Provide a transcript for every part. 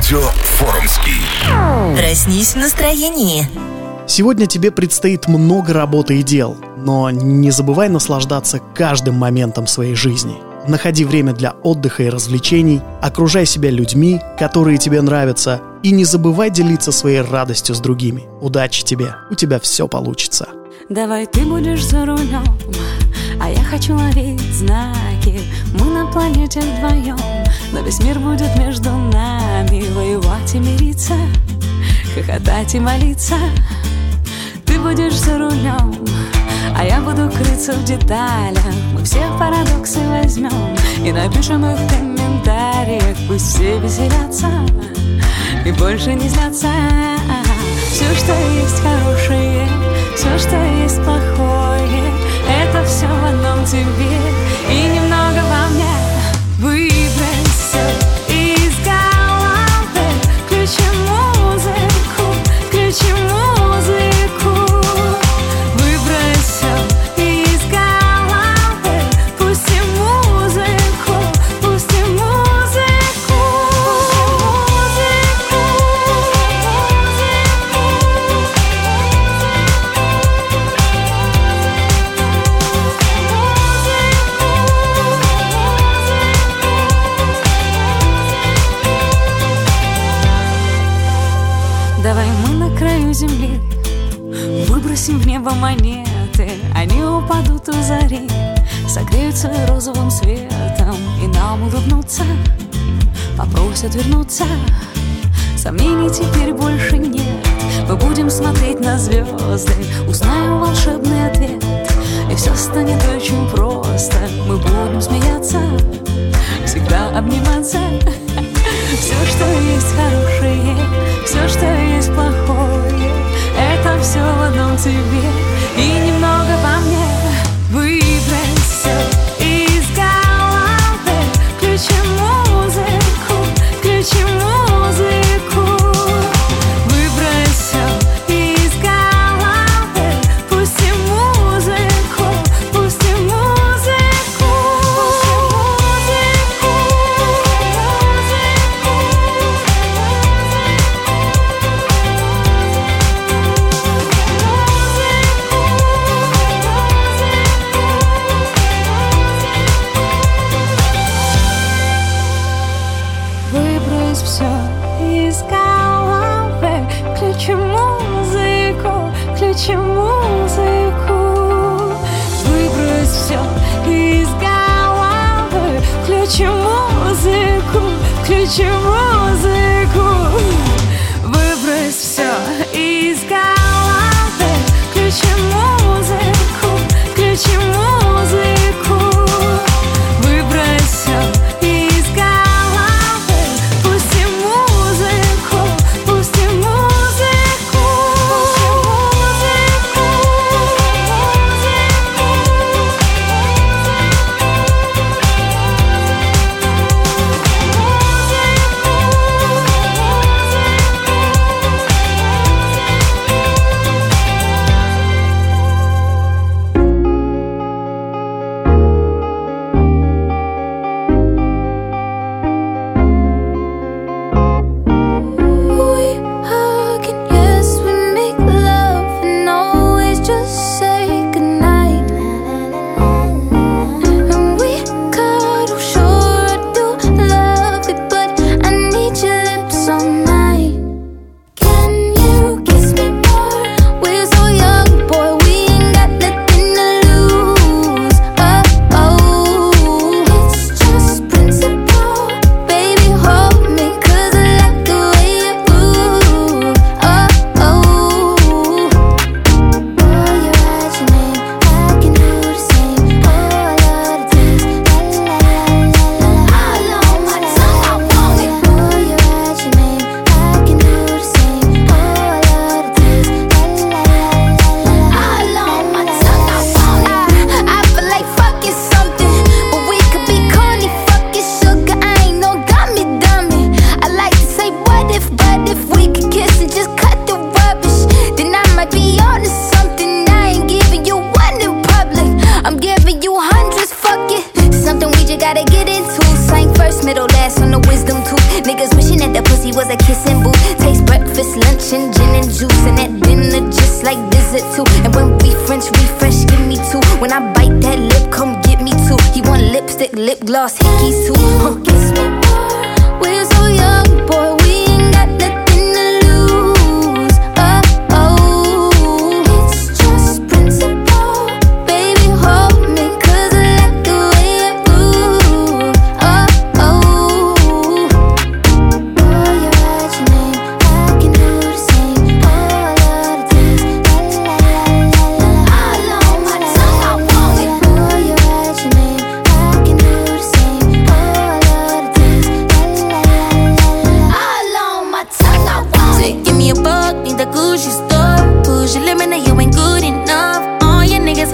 Радио Форумский. Проснись в настроении. Сегодня тебе предстоит много работы и дел, но не забывай наслаждаться каждым моментом своей жизни. Находи время для отдыха и развлечений, окружай себя людьми, которые тебе нравятся, и не забывай делиться своей радостью с другими. Удачи тебе, у тебя все получится. Давай ты будешь за рулем, а я хочу ловить знаки. Мы на планете вдвоем, но весь мир будет между нами. Воевать и мириться, хохотать и молиться. Ты будешь за рулем, а я буду крыться в деталях Мы все парадоксы возьмем И напишем их в комментариях Пусть все веселятся И больше не злятся Все, что есть хорошее Все, что есть плохое все в одном тебе. И немного во мне. Выбрать Согреются розовым светом И нам улыбнутся Попросят вернуться. Сомнений теперь больше нет. Мы будем смотреть на звезды. Узнаем волшебный ответ. И все станет очень просто. Мы будем смеяться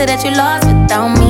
that you lost without me.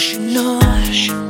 Hoje nós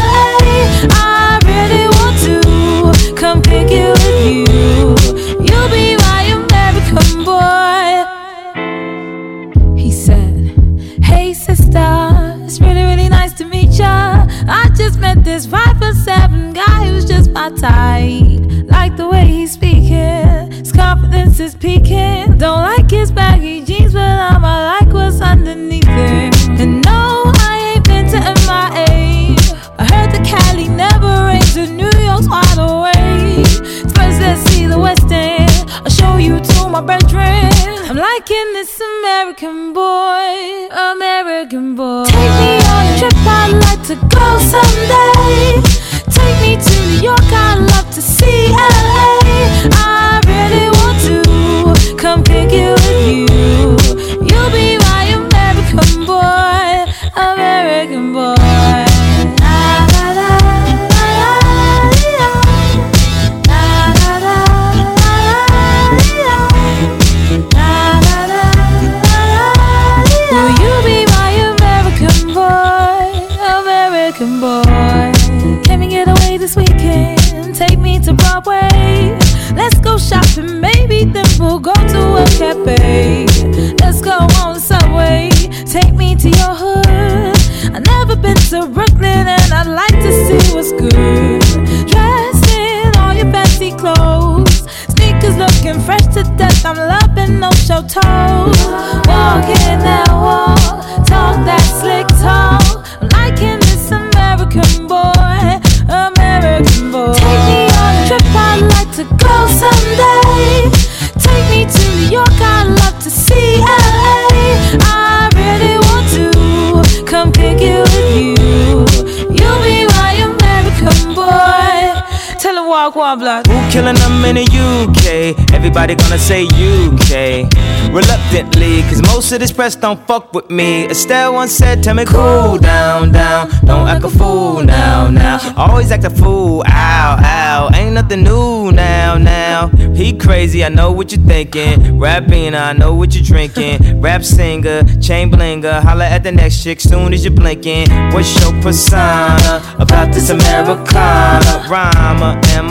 Liking this American boy, American boy. Take me on a trip, I'd like to go someday. Take me to New York, I'd love to see LA. Let's go shopping, maybe then we'll go to a cafe. Let's go on subway. Take me to your hood. I've never been to Brooklyn and I'd like to see what's good. Dressed in all your fancy clothes. Sneakers looking fresh to death. I'm loving no show toes. Walking that walk one block. Who killing them in the UK? Everybody gonna say UK. Reluctantly, cause most of this press don't fuck with me. Estelle once said, Tell me cool down, down. Don't act a fool now, now. Always act a fool, ow, ow. Ain't nothing new now, now. He crazy, I know what you're thinking. Rapping, I know what you're drinking. Rap singer, chain blinger. Holla at the next chick soon as you're blinking. What's your persona about this Americana? Rhymer, am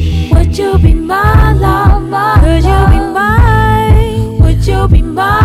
You be my? Could you be mine? Would you be my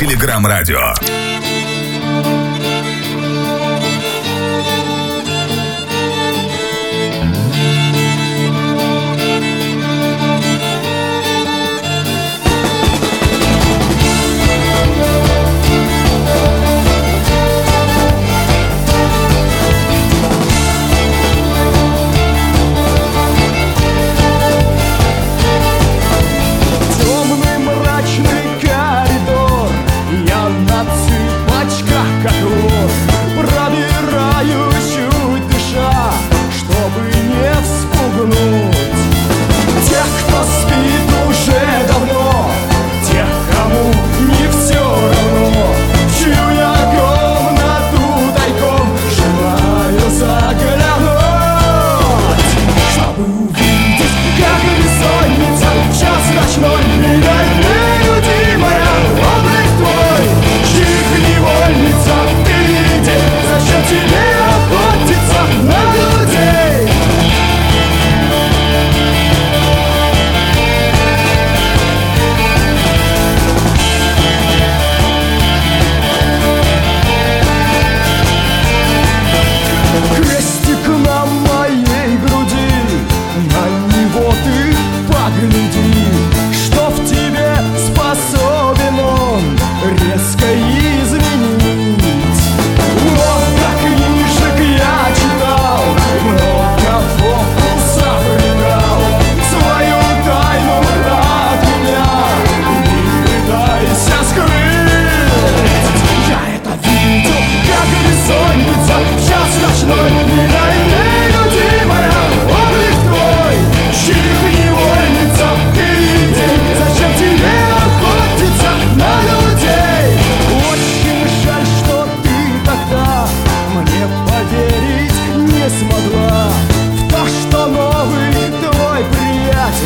Телеграм-радио.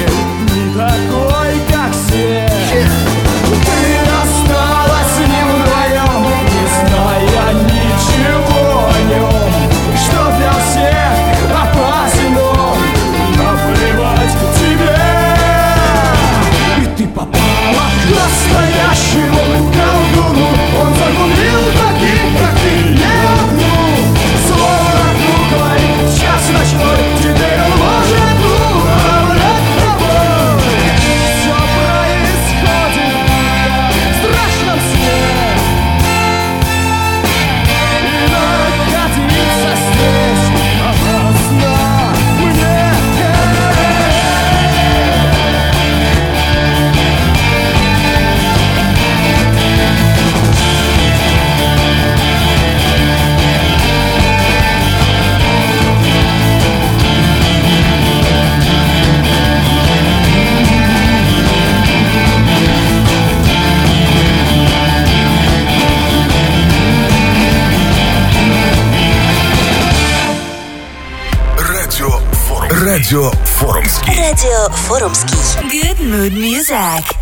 nunca con... Радио Форумский. Good mood music.